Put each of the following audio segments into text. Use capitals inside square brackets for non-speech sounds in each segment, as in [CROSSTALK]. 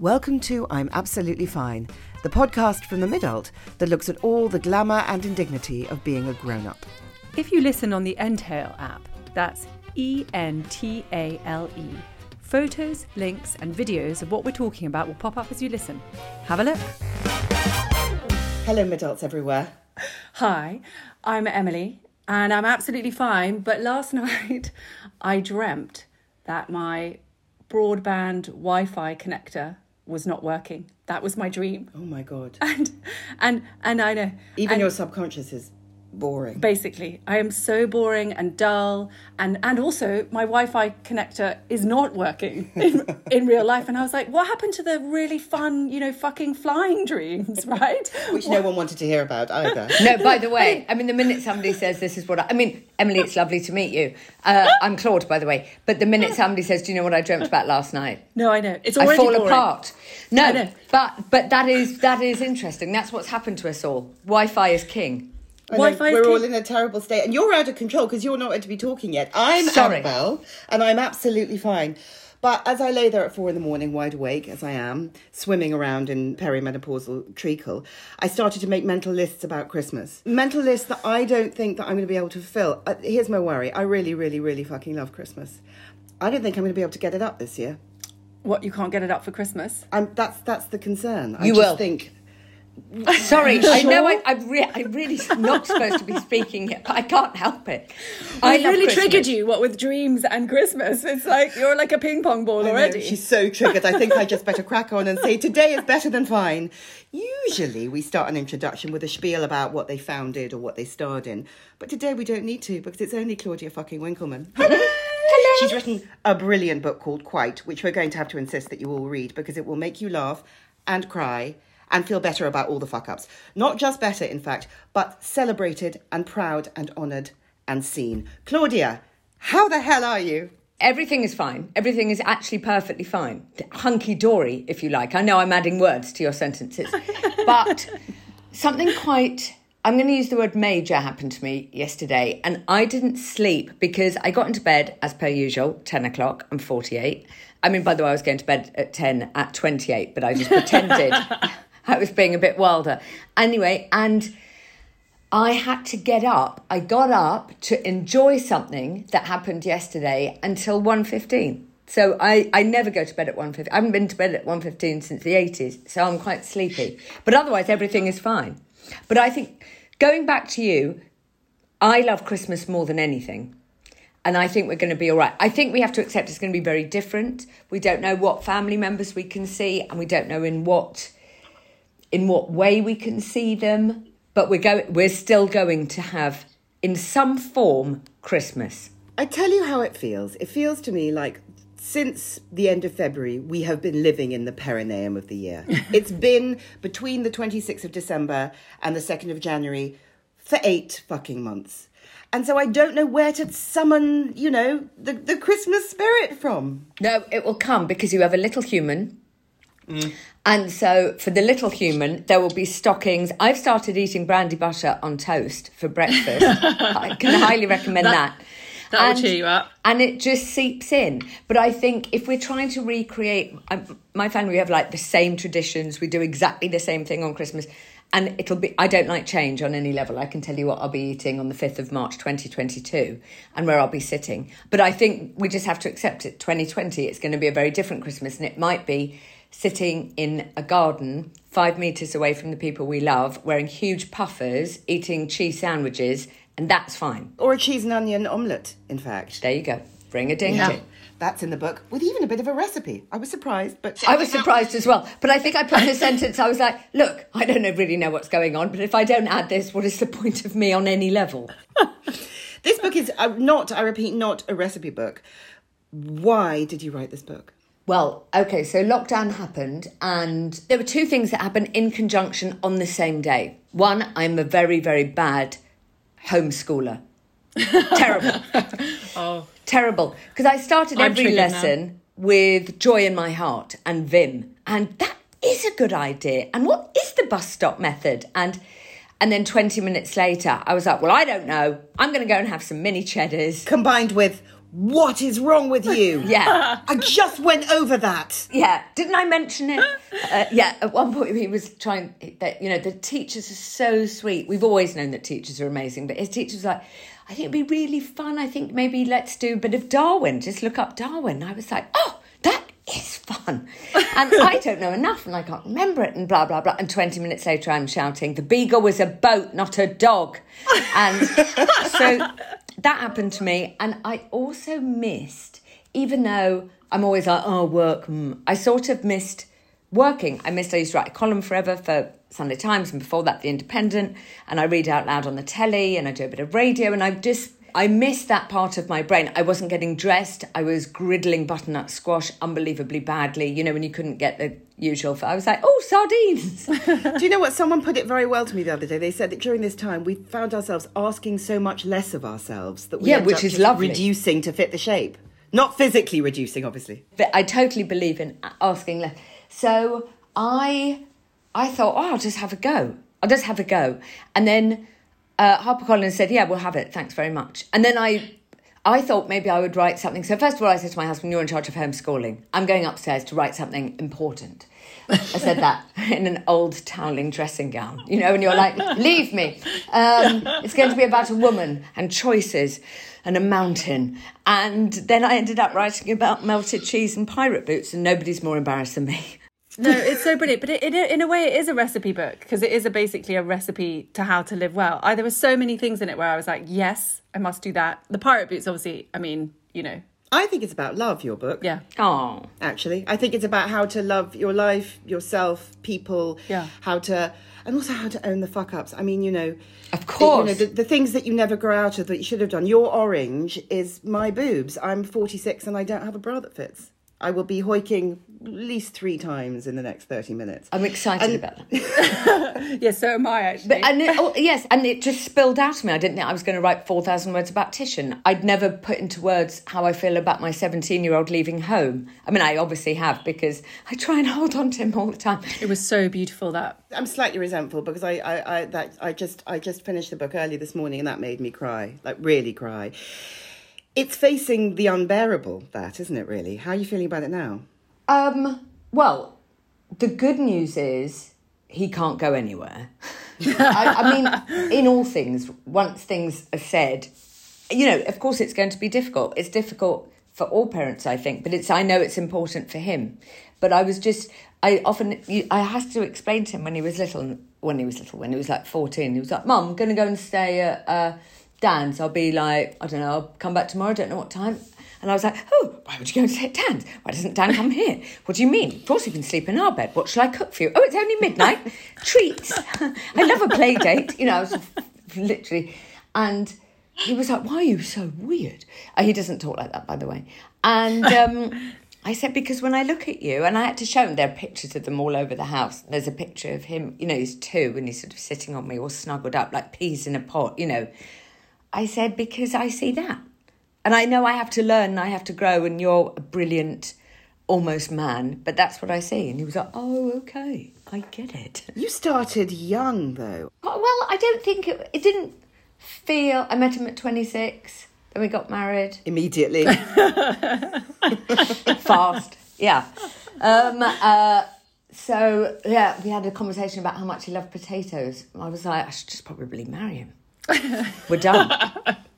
Welcome to I'm Absolutely Fine, the podcast from the Midult that looks at all the glamour and indignity of being a grown up. If you listen on the Entale app, that's E N T A L E, photos, links, and videos of what we're talking about will pop up as you listen. Have a look. Hello, Midults everywhere. Hi, I'm Emily, and I'm absolutely fine. But last [LAUGHS] night I dreamt that my broadband Wi Fi connector was not working. That was my dream. Oh my god. And and and I know Even and your subconscious is boring. basically I am so boring and dull and and also my Wi-Fi connector is not working [LAUGHS] in, in real life and I was like what happened to the really fun you know fucking flying dreams [LAUGHS] right Which no one wanted to hear about either. [LAUGHS] No, by the way, I mean, the minute somebody says this is what I, I mean, Emily, it's lovely to meet you. Uh, I'm Claude, by the way. But the minute somebody says, Do you know what I dreamt about last night? no I know it's already I fall boring. apart. I No, but but that is that is interesting. That's what's happened to us all. Wi-Fi is king. Wi-Fi we're all in a terrible state, and you're out of control because you're not meant to be talking yet. I'm Sorry. Annabelle, and I'm absolutely fine. But as I lay there at four in the morning, wide awake as I am, swimming around in perimenopausal treacle, I started to make mental lists about Christmas. Mental lists that I don't think that I'm going to be able to fill. Uh, here's my worry: I really, really, really fucking love Christmas. I don't think I'm going to be able to get it up this year. what you can't get it up for Christmas I'm, that's that's the concern. I You just will. think Sorry, I know sure? I, I, re- I'm really not supposed to be speaking here, but I can't help it. I I really Christmas. triggered you what with dreams and Christmas it's like you're like a ping pong ball I know, already she's so triggered. I think I just better crack on and say today is better than fine. Usually we start an introduction with a spiel about what they founded or what they starred in, but today we don't need to because it's only Claudia fucking Winkleman. She's written a brilliant book called Quite, which we're going to have to insist that you all read because it will make you laugh and cry and feel better about all the fuck ups. Not just better, in fact, but celebrated and proud and honoured and seen. Claudia, how the hell are you? Everything is fine. Everything is actually perfectly fine. Hunky dory, if you like. I know I'm adding words to your sentences. [LAUGHS] but something quite. I'm going to use the word major happened to me yesterday, and I didn't sleep because I got into bed as per usual, 10 o'clock. I'm 48. I mean, by the way, I was going to bed at 10 at 28, but I just [LAUGHS] pretended I was being a bit wilder. Anyway, and. I had to get up. I got up to enjoy something that happened yesterday until 1.15. So I, I never go to bed at 1.15. I haven't been to bed at 1.15 since the 80s, so I'm quite sleepy. But otherwise, everything is fine. But I think, going back to you, I love Christmas more than anything. And I think we're going to be all right. I think we have to accept it's going to be very different. We don't know what family members we can see, and we don't know in what in what way we can see them, but we're going we're still going to have in some form Christmas. I tell you how it feels. It feels to me like since the end of February, we have been living in the perineum of the year. [LAUGHS] it's been between the 26th of December and the 2nd of January for eight fucking months. And so I don't know where to summon, you know, the, the Christmas spirit from. No, it will come because you have a little human. And so for the little human, there will be stockings. I've started eating brandy butter on toast for breakfast. [LAUGHS] I can highly recommend that. that will And- cheer you up. and it just seeps in. But I think if we're trying to recreate, um, my family we have like the same traditions. We do exactly the same thing on Christmas, and it'll be. I don't like change on any level. I can tell you what I'll be eating on the fifth of March, twenty twenty two, and where I'll be sitting. But I think we just have to accept it. Twenty twenty, it's going to be a very different Christmas, and it might be sitting in a garden five meters away from the people we love, wearing huge puffers, eating cheese sandwiches, and that's fine. Or a cheese and onion omelette, in fact. There you go. Bring a ding Yeah. ding. That's in the book, with even a bit of a recipe. I was surprised, but I was surprised as well. But I think I put in a [LAUGHS] sentence, I was like, look, I don't really know what's going on, but if I don't add this, what is the point of me on any level? [LAUGHS] This book is uh, not, I repeat, not a recipe book. Why did you write this book? Well, okay, so lockdown happened, and there were two things that happened in conjunction on the same day. One, I'm a very, very bad homeschooler. [LAUGHS] Terrible. Oh, Terrible. Because I started I'm every triggered now. lesson with Joy in My Heart and Vim. And that is a good idea. And what is the bus stop method? And and then 20 minutes later, I was like, well, I don't know. I'm going to go and have some mini cheddars. Combined with What is wrong with [LAUGHS] you? Yeah. I just went over that. Yeah, didn't I mention it? [LAUGHS] Uh, yeah, at one point he was trying. That you know, the teachers are so sweet. We've always known that teachers are amazing, but his teacher was like, "I think it'd be really fun. I think maybe let's do a bit of Darwin. Just look up Darwin." And I was like, "Oh, that is fun," and [LAUGHS] I don't know enough, and I can't remember it, and blah blah blah. And twenty minutes later, I'm shouting, "The beagle was a boat, not a dog," and so that happened to me, and I also missed, even though I'm always like, oh, work, mm, I sort of missed working. I missed, I used to write a column forever for Sunday Times, and before that, The Independent, and I read out loud on the telly, and I do a bit of radio, and I just, I missed that part of my brain. I wasn't getting dressed. I was griddling butternut squash unbelievably badly. You know, when you couldn't get the usual. I was like, oh, sardines. [LAUGHS] Do you know what? Someone put it very well to me the other day. They said that during this time we found ourselves asking so much less of ourselves that we Yeah, which up is just lovely. reducing to fit the shape. Not physically reducing, obviously. But I totally believe in asking less. So I, I thought, oh, I'll just have a go. I'll just have a go. And then uh, HarperCollins said, yeah, we'll have it. Thanks very much. And then I, I thought maybe I would write something. So first of all, I said to my husband, you're in charge of homeschooling. I'm going upstairs to write something important. I said that [LAUGHS] in an old toweling dressing gown, you know, and you're like, leave me. Um, it's going to be about a woman and choices and a mountain. And then I ended up writing about melted cheese and pirate boots, and nobody's more embarrassed than me. No, it's so brilliant. But it, it, in a way, it is a recipe book because it is a, basically a recipe to how to live well. I, there were so many things in it where I was like, yes, I must do that. The pirate boots, obviously, I mean, you know, I think it's about love, your book. yeah. Oh, Actually, I think it's about how to love your life, yourself, people. Yeah. How to, and also how to own the fuck ups. I mean, you know, Of the- course. you know, the, the things that you never grow out of that you should have done. Your orange is my boobs. I'm 46 and I don't have a bra that fits. I will be hoiking at least three times in the next 30 minutes. I'm excited And- about that. [LAUGHS] Yeah, so am I actually. But and it, oh, yes, and it just spilled out of me. I didn't think I was going to write four thousand words about Titian. I'd never put into words how I feel about my seventeen-year-old leaving home. I mean, I obviously have because I try and hold on to him all the time. it was so beautiful that. I'm slightly resentful because I, I, I that I just I just finished the book early this morning and that made me cry, like really cry. It's facing the unbearable, that isn't it? Really, how are you feeling about it now? Um, well, the good news is he can't go anywhere. [LAUGHS] I, I mean, in all things, once things are said, you know, of course it's going to be difficult. It's difficult for all parents, I think, but it's I know it's important for him. But I was just, I often I had to explain to him when he was little, when he was little, when he was like 14, he was like, Mum, I'm going to go and stay at uh, Dan's. I'll be like, I don't know, I'll come back tomorrow, I don't know what time. And I was like, oh, why would you go and at Dan's? Why doesn't Dan come here? What do you mean? Of course you can sleep in our bed. What shall I cook for you? Oh, it's only midnight. Treats. I love a play date. You know, I was [LAUGHS] literally. And he was like, why are you so weird? Uh, he doesn't talk like that, by the way. And [LAUGHS] um, I said, because when I look at you, and I had to show him, there are pictures of them all over the house. There's a picture of him, you know, he's two and he's sort of sitting on me all snuggled up like peas in a pot, you know. I said, because I see that. And I know I have to learn and I have to grow, and you're a brilliant, almost man, but that's what I see. And he was like, oh, okay, I get it. You started young though. Well, I don't think it, it didn't feel. I met him at 26, then we got married Immediately, [LAUGHS] fast. Yeah. Um, uh, so, yeah, we had a conversation about how much he loved potatoes. I was like, I should just probably marry him. We're done.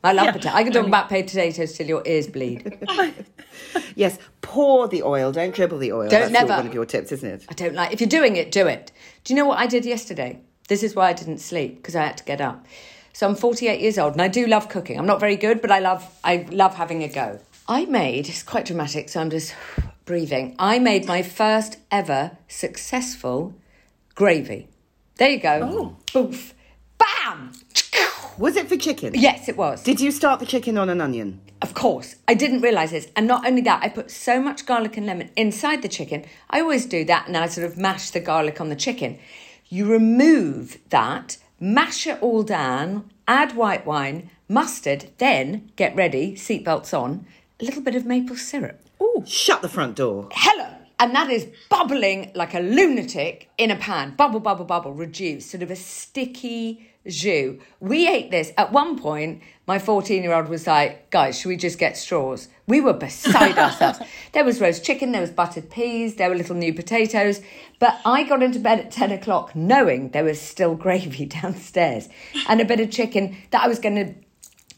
I love potatoes. I can talk about paid potatoes till your ears bleed. [LAUGHS] yes. Pour the oil. Don't dribble the oil. Don't That's never. one of your tips, isn't it? I don't like. If you're doing it, do it. Do you know what I did yesterday? This is why I didn't sleep because I had to get up. So I'm 48 years old and I do love cooking. I'm not very good, but I love I love having a go. I made it's quite dramatic, so I'm just [SIGHS] breathing. I made my first ever successful gravy. There you go. Oh. Boof. Bam. Was it for chicken? Yes, it was. Did you start the chicken on an onion? Of course. I didn't realise this. And not only that, I put so much garlic and lemon inside the chicken. I always do that and I sort of mash the garlic on the chicken. You remove that, mash it all down, add white wine, mustard, then get ready, seatbelts on, a little bit of maple syrup. Oh, shut the front door. Hello. And that is bubbling like a lunatic in a pan. Bubble, bubble, bubble, reduce, sort of a sticky jus. We ate this. At one point, my 14 year old was like, guys, should we just get straws? We were beside [LAUGHS] ourselves. There was roast chicken, there was buttered peas, there were little new potatoes. But I got into bed at 10 o'clock knowing there was still gravy [LAUGHS] downstairs and a bit of chicken that I was going to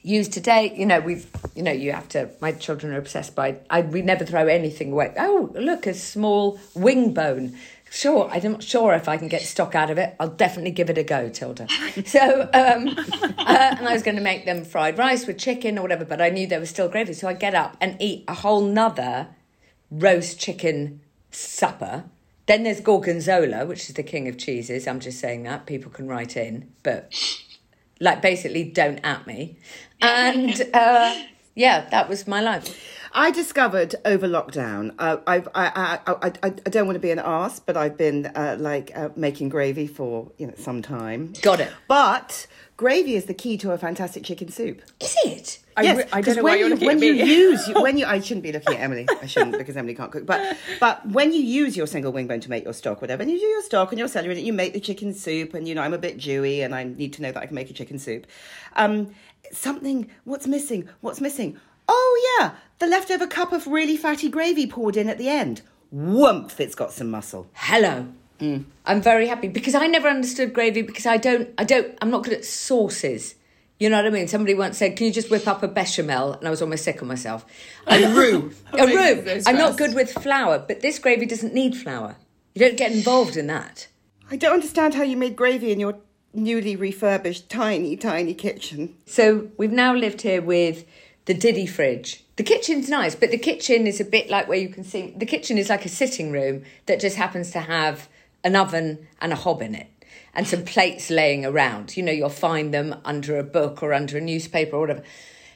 use today. You know, we've, you know, you have to, my children are obsessed by, I, we never throw anything away. Oh, look, a small wing bone. Sure, I'm not sure if I can get stock out of it. I'll definitely give it a go, Tilda. [LAUGHS] So, um, [LAUGHS] uh, and I was going to make them fried rice with chicken or whatever, but I knew there was still gravy. So I get up and eat a whole nother roast chicken supper. Then there's gorgonzola, which is the king of cheeses. I'm just saying that. People can write in, but like basically don't at me. And uh, yeah, that was my life. I discovered over lockdown. Uh, I've, I, I, I, I don't want to be an arse, but I've been uh, like uh, making gravy for you know some time. Got it. But gravy is the key to a fantastic chicken soup. Is it? I, yes, re- I don't 'cause know why when you're you, looking when at you me. [LAUGHS] use when you I shouldn't be looking at Emily. I shouldn't because Emily can't cook. But but when you use your single wing bone to make your stock, whatever, and you do your stock and your celery, and you make the chicken soup, and you know I'm a bit dewy, and I need to know that I can make a chicken soup. Um, something. What's missing? What's missing? Oh yeah, the leftover cup of really fatty gravy poured in at the end. Woomph! It's got some muscle. Hello. Mm. I'm very happy because I never understood gravy because I don't, I don't, I'm not good at sauces. You know what I mean? Somebody once said, "Can you just whip up a bechamel?" And I was almost sick of myself. [LAUGHS] A roux. [LAUGHS] a roux. I'm not good with flour, but this gravy doesn't need flour. You don't get involved in that. I don't understand how you made gravy in your newly refurbished tiny, tiny kitchen. So we've now lived here with the Diddy fridge. The kitchen's nice, but the kitchen is a bit like where you can see the kitchen is like a sitting room that just happens to have an oven and a hob in it and some plates laying around. You know, you'll find them under a book or under a newspaper or whatever.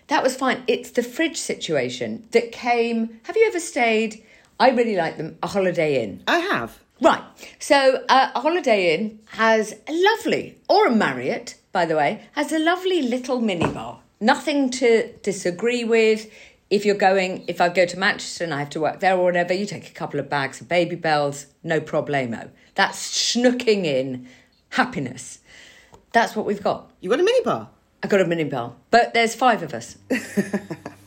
That was fine. It's the fridge situation that came. Have you ever stayed? I really like them. A Holiday Inn. I have. Right. So uh, a Holiday Inn has a lovely, or a Marriott, by the way, has a lovely little minibar. Nothing to disagree with. If you're going, if I go to Manchester and I have to work there or whatever, you take a couple of bags of Babybels, no problemo. That's schnooking in happiness. That's what we've got. You got a minibar? I got a minibar, but there's five of us. [LAUGHS]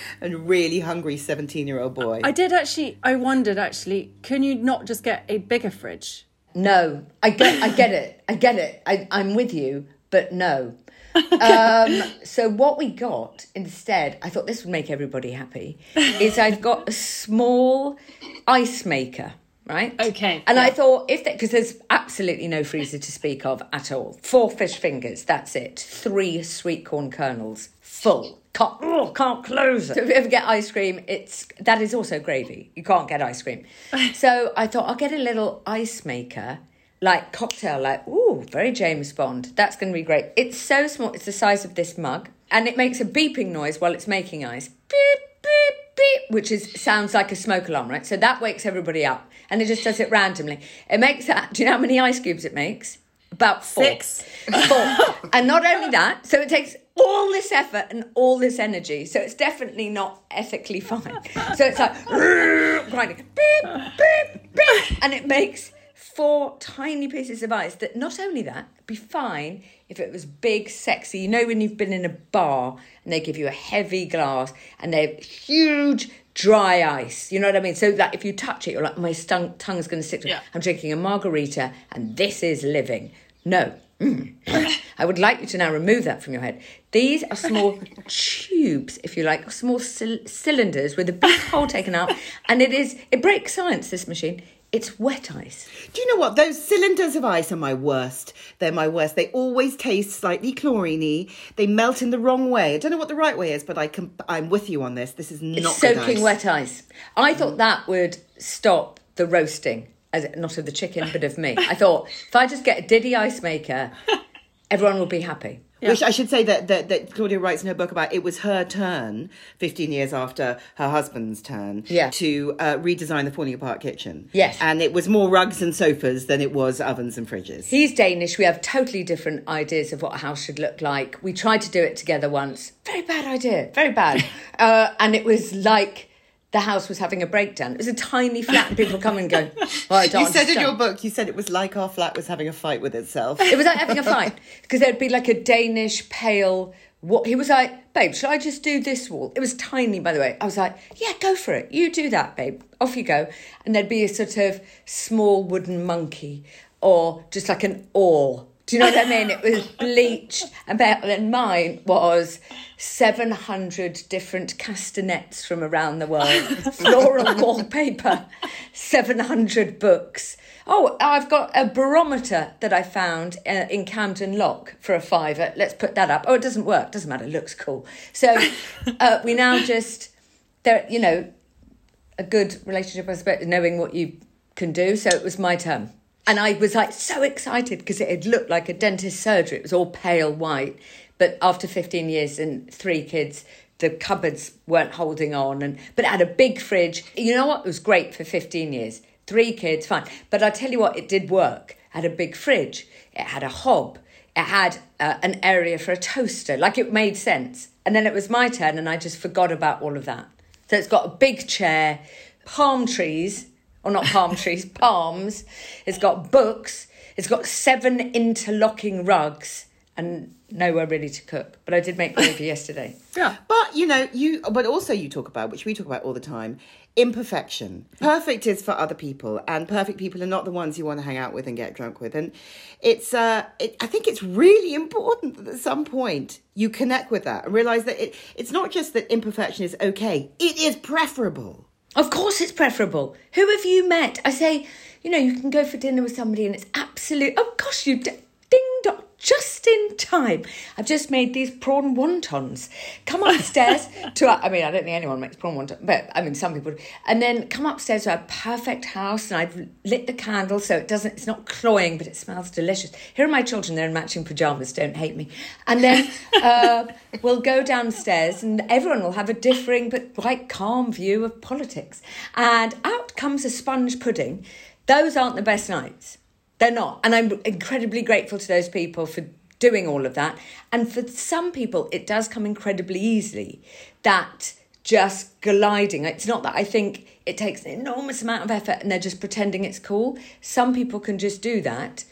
[LAUGHS] A really hungry 17 year old boy. I did actually. I wondered actually, can you not just get a bigger fridge? No, I get, I get it, I get it. I, I'm with you, but no. [LAUGHS] Um, so what we got instead, I thought this would make everybody happy, is I've got a small ice maker, right? Okay, And I thought if that because there's absolutely no freezer to speak of at all. Four fish fingers, that's it. Three sweet corn kernels, full. Can't, oh, can't close it. So [LAUGHS] if you ever get ice cream, it's that is also gravy. You can't get ice cream. [LAUGHS] So I thought I'll get a little ice maker, like cocktail, like ooh, very James Bond. That's going to be great. It's so small. It's the size of this mug, and it makes a beeping noise while it's making ice. Beep beep beep, which is sounds like a smoke alarm, right? So that wakes everybody up, and it just does it randomly. It makes that. Do you know how many ice cubes it makes? About four. Six. Four. [LAUGHS] and not only that, so it takes all this effort and all this energy. So it's definitely not ethically fine. So it's like [LAUGHS] grinding, beep, beep, beep, and it makes four tiny pieces of ice. That not only that, be fine if it was big, sexy. You know when you've been in a bar and they give you a heavy glass and they're huge. Dry ice, you know what I mean? So that if you touch it, you're like, my stung, tongue's going to stick to it. I'm drinking a margarita and this is living. No. Mm. [COUGHS] I would like you to now remove that from your head. These are small [LAUGHS] tubes, if you like, small cyl- cylinders with a big hole taken out, and it is it breaks science. This machine, it's wet ice. Do you know what? Those cylinders of ice are my worst. They're my worst. They always taste slightly chlorine They melt in the wrong way. I don't know what the right way is, but I can, I'm with you on this. This is not It's soaking ice. wet ice. I mm. thought that would stop the roasting, as not of the chicken, but of me. I thought if I just get a Diddy ice maker, [LAUGHS] everyone will be happy. Which I should say that, that, that Claudia writes in her book about it was her turn, 15 years after her husband's turn, Yeah. to uh, redesign the falling apart kitchen. Yes. And it was more rugs and sofas than it was ovens and fridges. He's Danish. We have totally different ideas of what a house should look like. We tried to do it together once. Very bad idea. Very bad. [LAUGHS] uh, and it was like the house was having a breakdown. It was a tiny flat, and people come and go. Well, I [LAUGHS] don't You said in your book, you said it was like our flat was having a fight with itself. It was like having a fight because there'd be like a Danish pale. What he was like, babe, should I just do this wall? It was tiny, by the way. I was like, yeah, go for it. You do that, babe. Off you go. And there'd be a sort of small wooden monkey or just like an oar. Do you know what I mean? It was bleached. And mine was 700 different castanets from around the world, floral [LAUGHS] wallpaper, 700 books. Oh, I've got a barometer that I found uh, in Camden Lock for a fiver. Let's put that up. Oh, it doesn't work. Doesn't matter. It looks cool. So [LAUGHS] uh, we now just, there, you know, a good relationship, I suppose, knowing what you can do. So it was my turn. And I was like so excited because it had looked like a dentist surgery. It was all pale white. But after 15 years and three kids, the cupboards weren't holding on. And But it had a big fridge. You know what? It was great for 15 years. Three kids, fine. But I tell you what, it did work. It had a big fridge. It had a hob. It had uh, an area for a toaster. Like it made sense. And then it was my turn and I just forgot about all of that. So it's got a big chair, palm trees, or not palm trees, palms. It's got books. It's got seven interlocking rugs and nowhere really to cook. But I did make gravy yesterday. [LAUGHS] Yeah. But you know, you but also you talk about, which we talk about all the time, imperfection. Perfect is for other people, and perfect people are not the ones you want to hang out with and get drunk with. And it's, uh, it, I think it's really important that at some point you connect with that and realize that it, it's not just that imperfection is okay; it is preferable. Of course, it's preferable. Who have you met? I say, you know, you can go for dinner with somebody and it's absolute. Oh gosh, you ding dong, just in time. I've just made these prawn wontons. Come upstairs [LAUGHS] to. Our, I mean, I don't think anyone makes prawn wontons, but I mean, some people. do. And then come upstairs to our perfect house, and I've lit the candle so it doesn't. It's not cloying, but it smells delicious. Here are my children. They're in matching pajamas. Don't hate me. And then [LAUGHS] uh, we'll go downstairs, and everyone will have a differing but quite calm view of politics. And out comes a sponge pudding. Those aren't the best nights. They're not. And I'm incredibly grateful to those people for doing all of that. And for some people, it does come incredibly easily. That just gliding. It's not that I think it takes an enormous amount of effort and they're just pretending it's cool. Some people can just do that.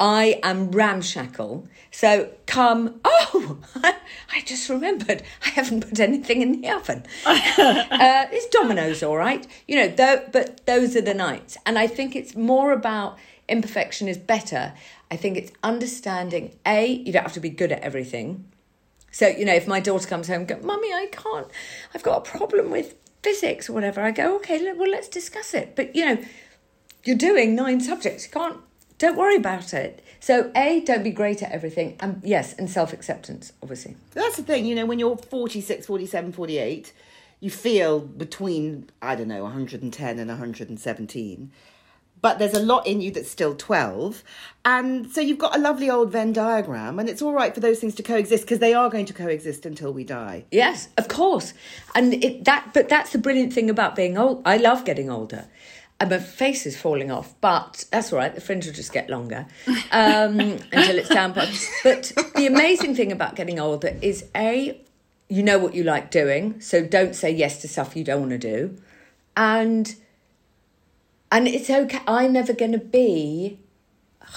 I am ramshackle. So come, [LAUGHS] oh, I just remembered I haven't put anything in the oven. [LAUGHS] uh, it's Domino's, all right. You know, though, but those are the nights. And I think it's more about imperfection is better. I think it's understanding A, you don't have to be good at everything. So, you know, if my daughter comes home and goes, Mummy, I can't, I've got a problem with physics or whatever, I go, okay, well, let's discuss it. But, you know, you're doing nine subjects. You can't, don't worry about it. So, A, don't be great at everything. And yes, and self acceptance, obviously. That's the thing, you know, when you're 46, 47, 48, you feel between, I don't know, 110 and 117. But there's a lot in you that's still 12. And so you've got a lovely old Venn diagram, and it's all right for those things to coexist because they are going to coexist until we die. Yes, of course. And it, that, but that's the brilliant thing about being old. I love getting older. And my face is falling off, but that's all right. The fringe will just get longer um, [LAUGHS] until it's down. But, but the amazing thing about getting older is a, you know what you like doing, so don't say yes to stuff you don't want to do, and and it's okay. I'm never going to be.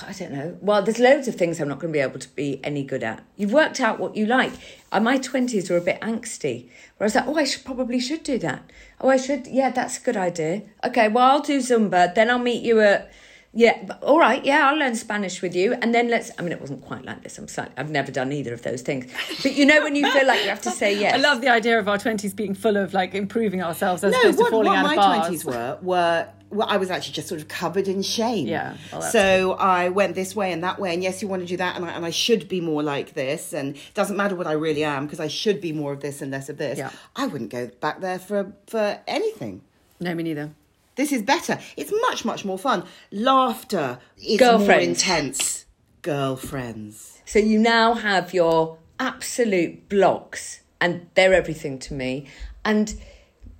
I don't know. Well, there's loads of things I'm not going to be able to be any good at. You've worked out what you like. Uh, My twenties were a bit angsty, where I was like, "Oh, I should probably should do that. Oh, I should. Yeah, that's a good idea. Okay, well, I'll do Zumba. Then I'll meet you at. Yeah, but- all right. Yeah, I'll learn Spanish with you, and then let's. I mean, it wasn't quite like this. I'm sorry. I've never done either of those things. But you know when you feel like you have to say [LAUGHS] yes. I love the idea of our 20s being full of like improving ourselves as No, opposed to what, falling what out my of bars. twenties were were well, I was actually just sort of covered in shame. Yeah, well, so I went this way and that way, and yes, you want to do that, and I, and I should be more like this, and it doesn't matter what I really am because I should be more of this and less of this. Yeah. I wouldn't go back there for for anything. No, me neither. This is better. It's much much more fun. Laughter is more intense. Girlfriends. So you now have your absolute blocks, and they're everything to me. And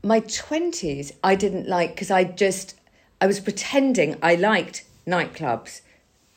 my 20s, I didn't like because I just, I was pretending I liked nightclubs,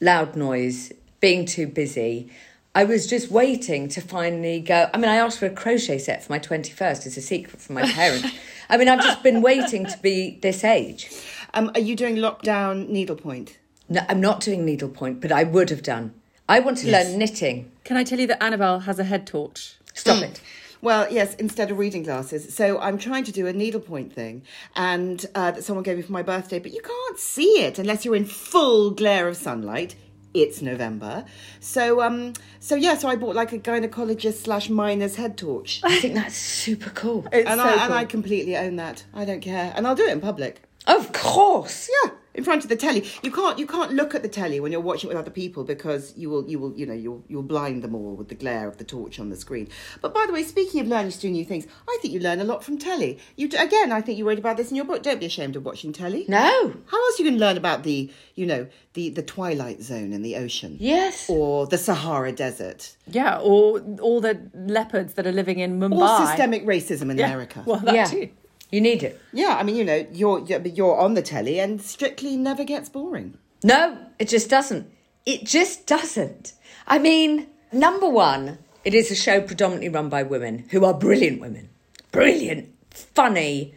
loud noise, being too busy. I was just waiting to finally go. I mean, I asked for a crochet set for my 21st as a secret from my [LAUGHS] parents. I mean, I've just been waiting to be this age. Um, are you doing lockdown needlepoint? No, I'm not doing needlepoint, but I would have done. I want to learn knitting. Can I tell you that Annabelle has a head torch? Stop it. Well, yes, instead of reading glasses. So I'm trying to do a needlepoint thing, and uh, that someone gave me for my birthday, but you can't see it unless you're in full glare of sunlight. It's November, so um, so yeah, so I bought like a gynecologist slash miner's head torch, I think that's super cool. It's and so I cool. and I completely own that. I don't care, and I'll do it in public. Of course. Yeah, in front of the telly. You can't you can't look at the telly when you're watching it with other people because you will you will you know you'll you'll blind them all with the glare of the torch on the screen. But by the way, speaking of learning to do new things, I think you learn a lot from telly. You d- again, I think you wrote about this in your book. Don't be ashamed of watching telly. No. How else you can learn about the you know the the twilight zone in the ocean? Yes. Or the Sahara Desert, Yeah, or all the leopards that are living in Mumbai. or systemic racism in Yeah. America. Well, that yeah. too. You need it. yeah, I mean, you know, you're you're on the telly, and Strictly never gets boring. No, it just doesn't. It just doesn't. I mean, number one, it is a show predominantly run by women who are brilliant women. Brilliant, funny,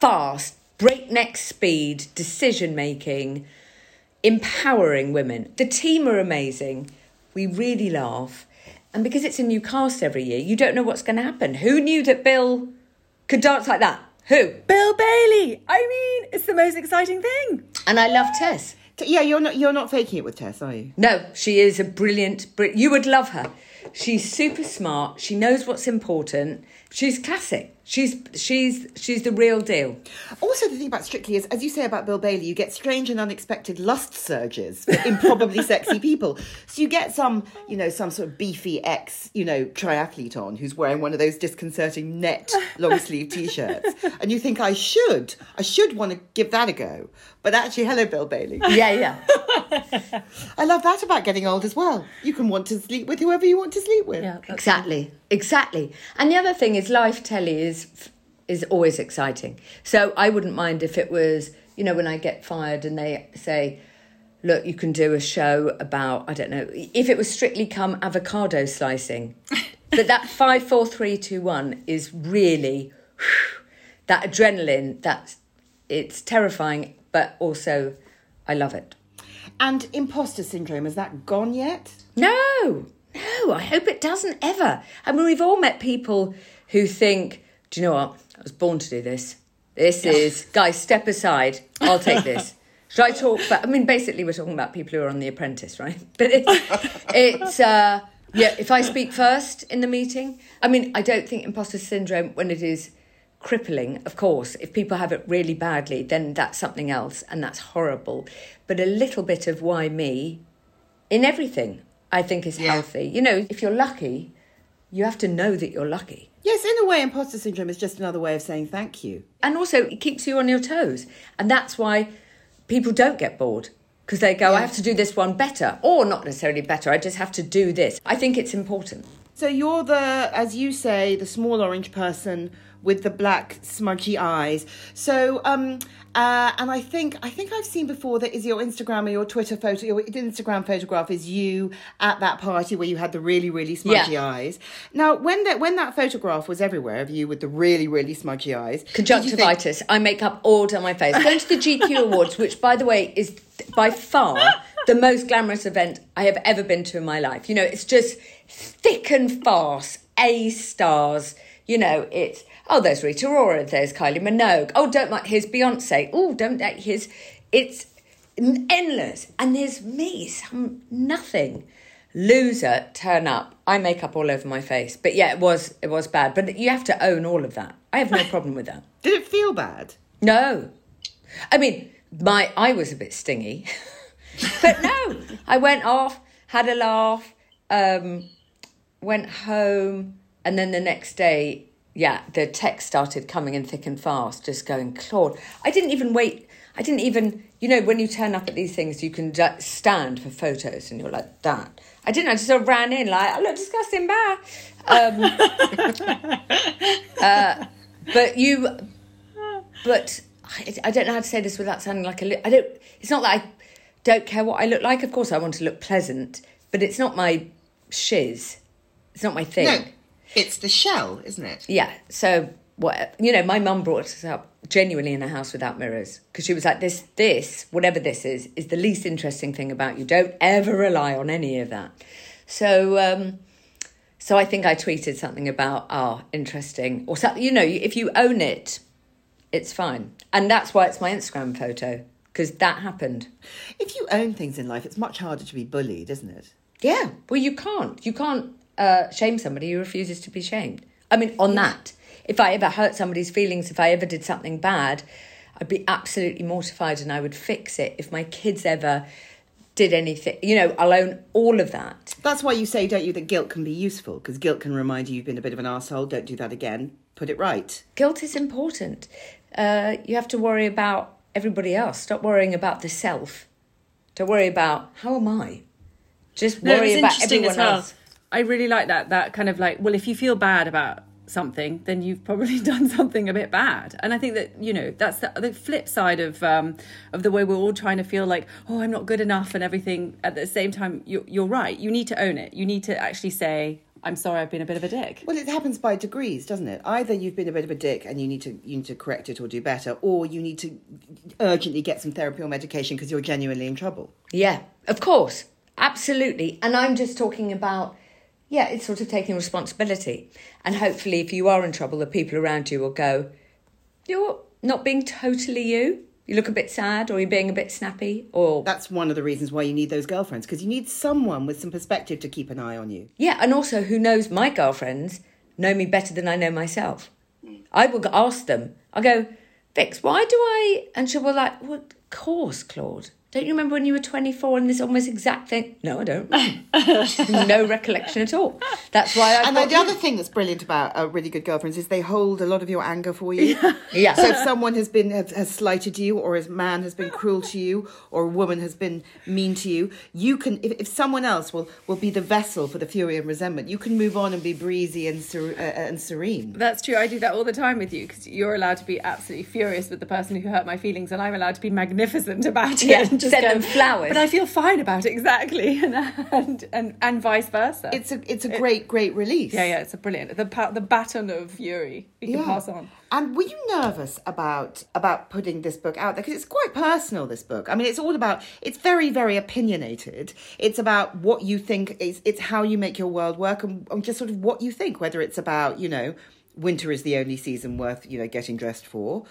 fast, breakneck speed, decision making, empowering women. The team are amazing. We really laugh. And because it's a new cast every year, you don't know what's going to happen. Who knew that Bill could dance like that? Who? Bill Bailey. I mean, it's the most exciting thing. And I love Tess. Yeah, you're not you're not faking it with Tess, are you? No, she is a brilliant. Br- you would love her. She's super smart. She knows what's important. She's classic. She's she's she's the real deal. Also, the thing about Strictly is, as you say about Bill Bailey, you get strange and unexpected lust surges for improbably [LAUGHS] sexy people. So you get some, you know, some sort of beefy ex, you know, triathlete on who's wearing one of those disconcerting net long sleeve t-shirts, [LAUGHS] and you think I should, I should want to give that a go. But actually, hello, Bill Bailey. Yeah, yeah. [LAUGHS] I love that about getting old as well. You can want to sleep with whoever you want to sleep with. Yeah, that's exactly, exactly. And the other thing is, live telly is is always exciting. So I wouldn't mind if it was, you know, when I get fired and they say. Look, you can do a show about I don't know if it was strictly come avocado slicing, [LAUGHS] but that five, four, three, two, one is really that adrenaline. That's it's terrifying, but also I love it. And imposter syndrome has that gone yet? No, no, I hope it doesn't ever. I mean, we've all met people who think, do you know what? I was born to do this. This is, guys, step aside. I'll take this. [LAUGHS] Should I talk? But I mean, basically, we're talking about people who are on The Apprentice, right? [LAUGHS] But it's, [LAUGHS] it's uh, yeah, if I speak first in the meeting, I mean, I don't think imposter syndrome, when it is crippling, of course, if people have it really badly, then that's something else and that's horrible. But a little bit of why me in everything, I think is Yeah. healthy. You know, if you're lucky, you have to know that you're lucky. Yes, in a way, imposter syndrome is just another way of saying thank you. And also, it keeps you on your toes. And that's why people don't get bored because they go, I have to do this one better, or not necessarily better, I just have to do this. I think it's important. So you're the, as you say, the small orange person with the black smudgy eyes. So, um, uh, and I think I think I've seen before that is your Instagram or your Twitter photo. Your Instagram photograph is you at that party where you had the really really smudgy Yeah. eyes. Now, when that when that photograph was everywhere of you with the really really smudgy eyes, you think- Conjunctivitis, I make up all down my face. Going to the GQ [LAUGHS] Awards, which, by the way, is by far the most glamorous event I have ever been to in my life. You know, it's just thick and fast, A stars. You know, it's oh, there's Rita Ora, there's Kylie Minogue. Oh, don't like here's Beyonce. Oh, don't like his. It's endless, and there's me, some nothing loser turn up. I make up all over my face, but yeah, it was it was bad. But you have to own all of that. I have no [LAUGHS] problem with that. Did it feel bad? No, I mean my I was a bit stingy, [LAUGHS] but no, [LAUGHS] I went off, had a laugh, um, went home, and then the next day, yeah, the text started coming in thick and fast, just going Claude. I didn't even wait. I didn't even, you know, when you turn up at these things, you can stand for photos, and you're like that. I didn't. I just sort of ran in like, I look disgusting, bye. Um, [LAUGHS] uh, but you, but I, I don't know how to say this without sounding like a, I don't. It's not that I don't care what I look like. Of course, I want to look pleasant, but it's not my shiz. It's not my thing. No, it's the shell, isn't it? Yeah. So what you know, my mum brought us up genuinely in a house without mirrors because she was like, "This, this, whatever this is, is the least interesting thing about you. Don't ever rely on any of that." So, um, so I think I tweeted something about, "Ah, oh, interesting," or something. You know, if you own it, it's fine, and that's why it's my Instagram photo because that happened. If you own things in life, it's much harder to be bullied, isn't it? Yeah. Well, you can't. You can't uh, shame somebody who refuses to be shamed. I mean, on that, if I ever hurt somebody's feelings, if I ever did something bad, I'd be absolutely mortified and I would fix it. If my kids ever did anything, you know, I'll own all of that. That's why you say, don't you, that guilt can be useful because guilt can remind you you've been a bit of an asshole. Don't do that again. Put it right. Guilt is important. Uh, you have to worry about everybody else. Stop worrying about the self. Don't worry about how am I. Just worry it's about everyone well. else. I really like that. That kind of like, well, if you feel bad about something, then you've probably [LAUGHS] done something a bit bad. And I think that you know that's the, the flip side of um, of the way we're all trying to feel like, oh, I'm not good enough and everything. At the same time, you're, you're right. You need to own it. You need to actually say, I'm sorry, I've been a bit of a dick. Well, it happens by degrees, doesn't it? Either you've been a bit of a dick and you need to you need to correct it or do better, or you need to urgently get some therapy or medication because you're genuinely in trouble. Yeah, of course. Absolutely. And I'm just talking about, yeah, it's sort of taking responsibility. And hopefully, if you are in trouble, the people around you will go, you're not being totally you. You look a bit sad, or you're being a bit snappy, or. That's one of the reasons why you need those girlfriends because you need someone with some perspective to keep an eye on you. Yeah, and also, who knows, my girlfriends know me better than I know myself. I will ask them, I'll go, Vix, why do I. And she'll be like, well, of course, Claude. Don't you remember when you were 24 and this almost exact thing? No, I don't. [LAUGHS] no recollection at all. That's why I. And then the other thing that's brilliant about uh, really good girlfriends is they hold a lot of your anger for you. [LAUGHS] Yeah. So if someone has been has, has slighted you, or a man has been cruel to you, or a woman has been mean to you, you can. If, if someone else will will be the vessel for the fury and resentment, you can move on and be breezy and ser- uh, and serene. That's true. I do that all the time with you because you're allowed to be absolutely furious with the person who hurt my feelings, and I'm allowed to be magnificent about it. Yeah, and just send go, them flowers. But I feel fine about it exactly, [LAUGHS] and and and, and vice versa. It's a it's a great great release. yeah, yeah. It's a brilliant the the baton of fury we can pass on. And were you nervous about about putting this book out there because it's quite personal? This book. I mean, it's all about. It's very very opinionated. It's about what you think. It's it's how you make your world work and, and just sort of what you think. Whether it's about you know, winter is the only season worth you know getting dressed for,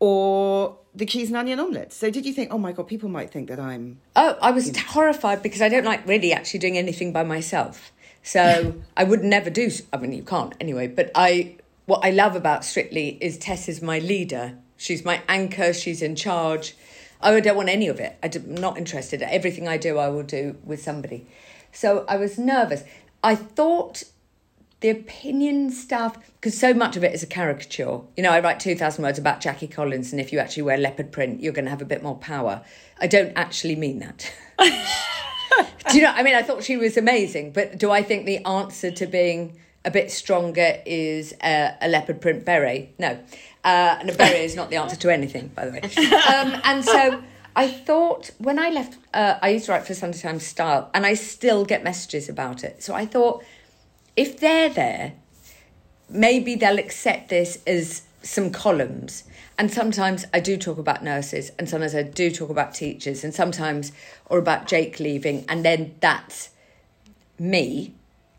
or the cheese and onion omelette. So did you think, oh my god, people might think that I'm Oh, I was horrified because I don't like really actually doing anything by myself. So [LAUGHS] I would never do. I mean, you can't anyway. But I, what I love about Strictly is Tess is my leader. She's my anchor. She's in charge. Oh, I don't want any of it. I'm not interested. Everything I do, I will do with somebody. So I was nervous. I thought the opinion stuff because so much of it is a caricature. You know i write 2000 words about jackie collins and if you actually wear leopard print you're going to have a bit more power. I don't actually mean that. [LAUGHS] Do you know i mean i thought she was amazing but do i think the answer to being a bit stronger is uh, a leopard print beret? No. Uh, and a beret is not the answer to anything by the way. [LAUGHS] Um, and so I thought when I left, uh, I used to write for Sunday Times Style, and I still get messages about it. So I thought, if they're there, maybe they'll accept this as some columns. And sometimes I do talk about nurses, and sometimes I do talk about teachers, and sometimes, or about Jake leaving, and then that's me,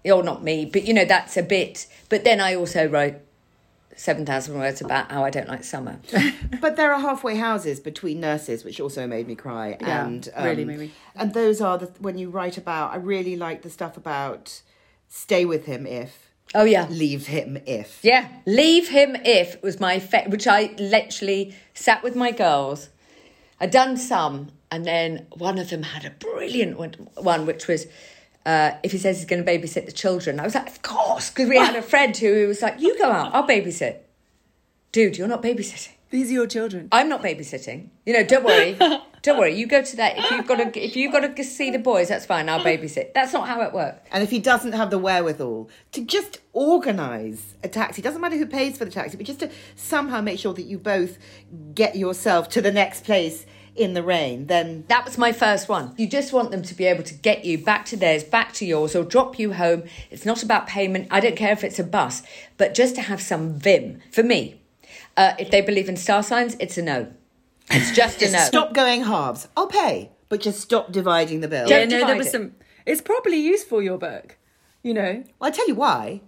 or not me, but you know, that's a bit. But then I also wrote 7,000 words about how I don't like summer. [LAUGHS] But there are halfway houses between nurses, which also made me cry. Yeah, and really um, made me- And those are the when you write about. I really like the stuff about stay with him if, Oh, yeah. leave him if. Yeah, leave him if was my fa- which I literally sat with my girls. I'd done some, and then one of them had a brilliant one, one which was uh, if he says he's going to babysit the children. I was like, of course, because we had a friend who was like, you go out, I'll babysit. Dude, you're not babysitting. These are your children. I'm not babysitting. You know, don't worry, [LAUGHS] don't worry. You go to that if you've got to if you've got to see the boys, that's fine. I'll babysit. That's not how it works. And if he doesn't have the wherewithal to just organise a taxi, doesn't matter who pays for the taxi, but just to somehow make sure that you both get yourself to the next place in the rain, then That was my first one. You just want them to be able to get you back to theirs, back to yours, or drop you home. It's not about payment. I don't care if it's a bus, but just to have some vim. For me, uh, if they believe in star signs, it's a no. It's just a no. stop going halves. I'll pay, but just stop dividing the bill. Yeah, Don't no, divide there was it. some. It's probably useful your book. You know, Well, I tell you why.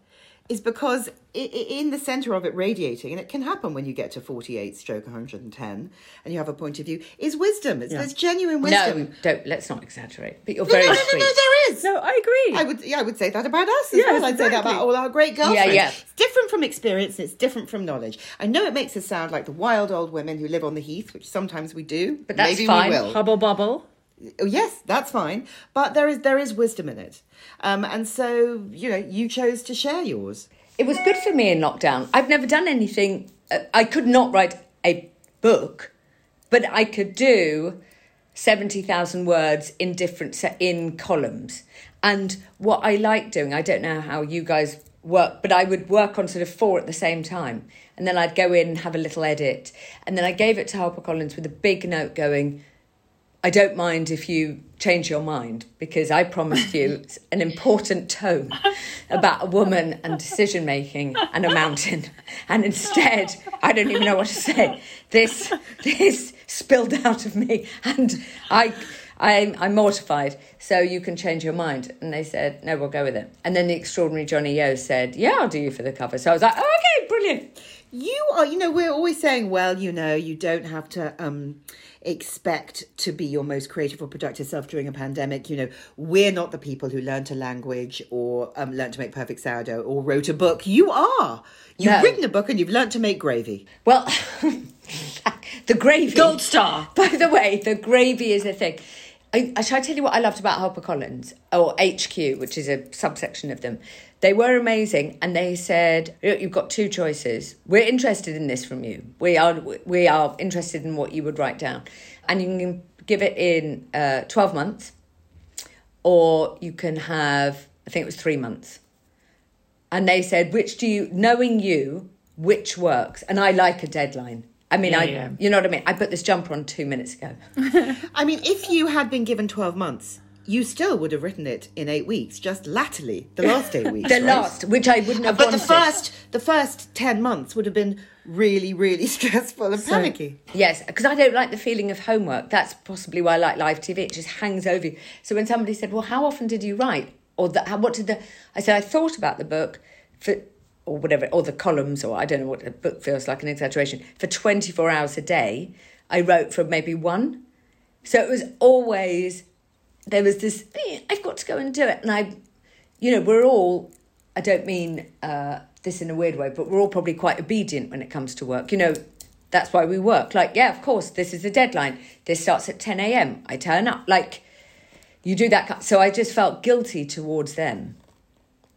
Is because in the centre of it radiating, and it can happen when you get to 48 stroke 110 and you have a point of view, is wisdom. It's, There's genuine wisdom. No, don't. Let's not exaggerate. But you're No, very no, no, sweet. no, there is. no, I agree. I would, yeah, I would say that about us as Yes, well. I'd say that about all our great girlfriends. yeah. It's different from experience. and It's different from knowledge. I know it makes us sound like the wild old women who live on the heath, which sometimes we do. But that's Maybe fine. we will. Hubble bubble. Oh, yes, that's fine. But there is there is wisdom in it, um, and so you know you chose to share yours. It was good for me in lockdown. I've never done anything. Uh, I could not write a book, but I could do seventy thousand words in different se- in columns. And what I like doing, I don't know how you guys work, but I would work on sort of four at the same time, and then I'd go in and have a little edit, and then I gave it to HarperCollins with a big note going. I don't mind if you change your mind because I promised you [LAUGHS] an important tome about a woman and decision making and a mountain. And instead, I don't even know what to say. This this spilled out of me, and I. I'm, I'm mortified, so you can change your mind. And they said, no, we'll go with it. And then the extraordinary Johnny Yo said, yeah, I'll do you for the cover. So I was like, oh, okay, brilliant. You are, you know, we're always saying, well, you know, you don't have to um, expect to be your most creative or productive self during a pandemic. You know, we're not the people who learned a language or um, learned to make perfect sourdough or wrote a book. You are. You've No. written a book and you've learned to make gravy. Well, [LAUGHS] the gravy. Gold star. [LAUGHS] By the way, the gravy is a thing. I, I shall I tell you what I loved about HarperCollins or HQ, which is a subsection of them. They were amazing, and they said, "Look, "You've got two choices. We're interested in this from you. We are we are interested in what you would write down, and you can give it in uh, twelve months, or you can have I think it was three months." And they said, "Which do you, knowing you, which works?" And I like a deadline. I mean, Yeah, I yeah. you know what I mean. I put this jumper on two minutes ago. [LAUGHS] I mean, if you had been given 12 months, you still would have written it in eight weeks, just latterly, the [LAUGHS] last eight weeks. The right? last, which I wouldn't have But the first, the first 10 months would have been really, really [LAUGHS] stressful and panicky. Yes, because I don't like the feeling of homework. That's possibly why I like live TV. It just hangs over you. So when somebody said, "Well, how often did you write?" or the, how, "What did the?" I said, "I thought about the book for." Or whatever, or the columns, or I don't know what a book feels like, an exaggeration. For 24 hours a day, I wrote for maybe one. So it was always, there was this, "Eh, I've got to go and do it. And I, you know, we're all, I don't mean uh, this in a weird way, but we're all probably quite obedient when it comes to work. You know, that's why we work. Like, yeah, of course, this is the deadline. This starts at 10 a.m. I turn up. Like, you do that. So I just felt guilty towards them.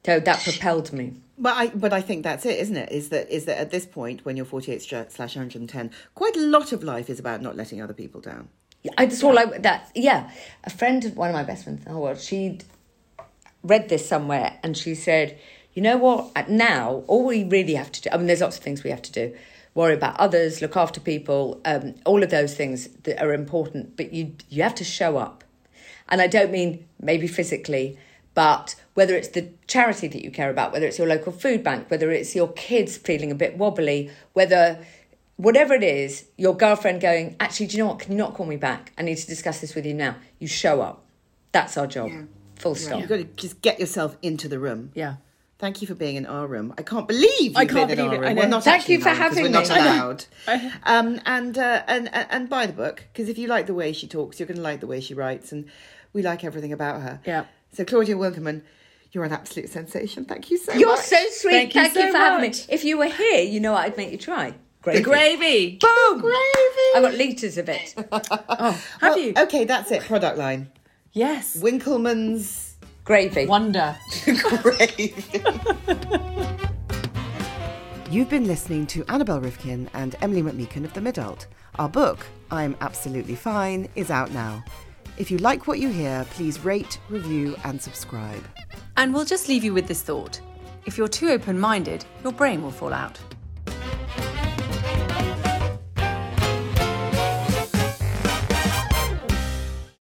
So that propelled me. But I, but I think that's it, isn't it? Is that is that at this point, when you're 48 slash 110, quite a lot of life is about not letting other people down. I just all like that. Yeah, a friend, of one of my best friends in the whole world, she'd read this somewhere and she said, "You know what? At Now, all we really have to do. I mean, there's lots of things we have to do. Worry about others, look after people, um, all of those things that are important. But you you have to show up, and I don't mean maybe physically." But whether it's the charity that you care about, whether it's your local food bank, whether it's your kids feeling a bit wobbly, whether whatever it is, your girlfriend going, actually, do you know what? Can you not call me back? I need to discuss this with you now. You show up. That's our job. Full stop. You've got to just get yourself into the room. Yeah. Thank you for being in our room. I can't believe you've I can't been in believe our it. I room. know. We're not Thank you for home 'cause having We're not me. [LAUGHS] I allowed. um, and, uh, and and and buy the book because if you like the way she talks, you're going to like the way she writes, and we like everything about her. Yeah. So Claudia Winkleman, you're an absolute sensation. Thank you so You're much. so sweet. Thank Thank, you you, so for having me. If you were here, you know what I'd make you try. Gravy. Gravy. Boom! Gravy. I got litres of it. [LAUGHS] Oh, have Well, you? Okay, that's it. Product line. Yes. Winkleman's Gravy. Wonder. gravy. [LAUGHS] You've been listening to Annabel Rivkin and Emilie McMeekan of The Midult. Our book, I'm Absolutely Fine, is out now. If you like what you hear, please rate, review, and subscribe. And we'll just leave you with this thought. If you're too open minded, your brain will fall out.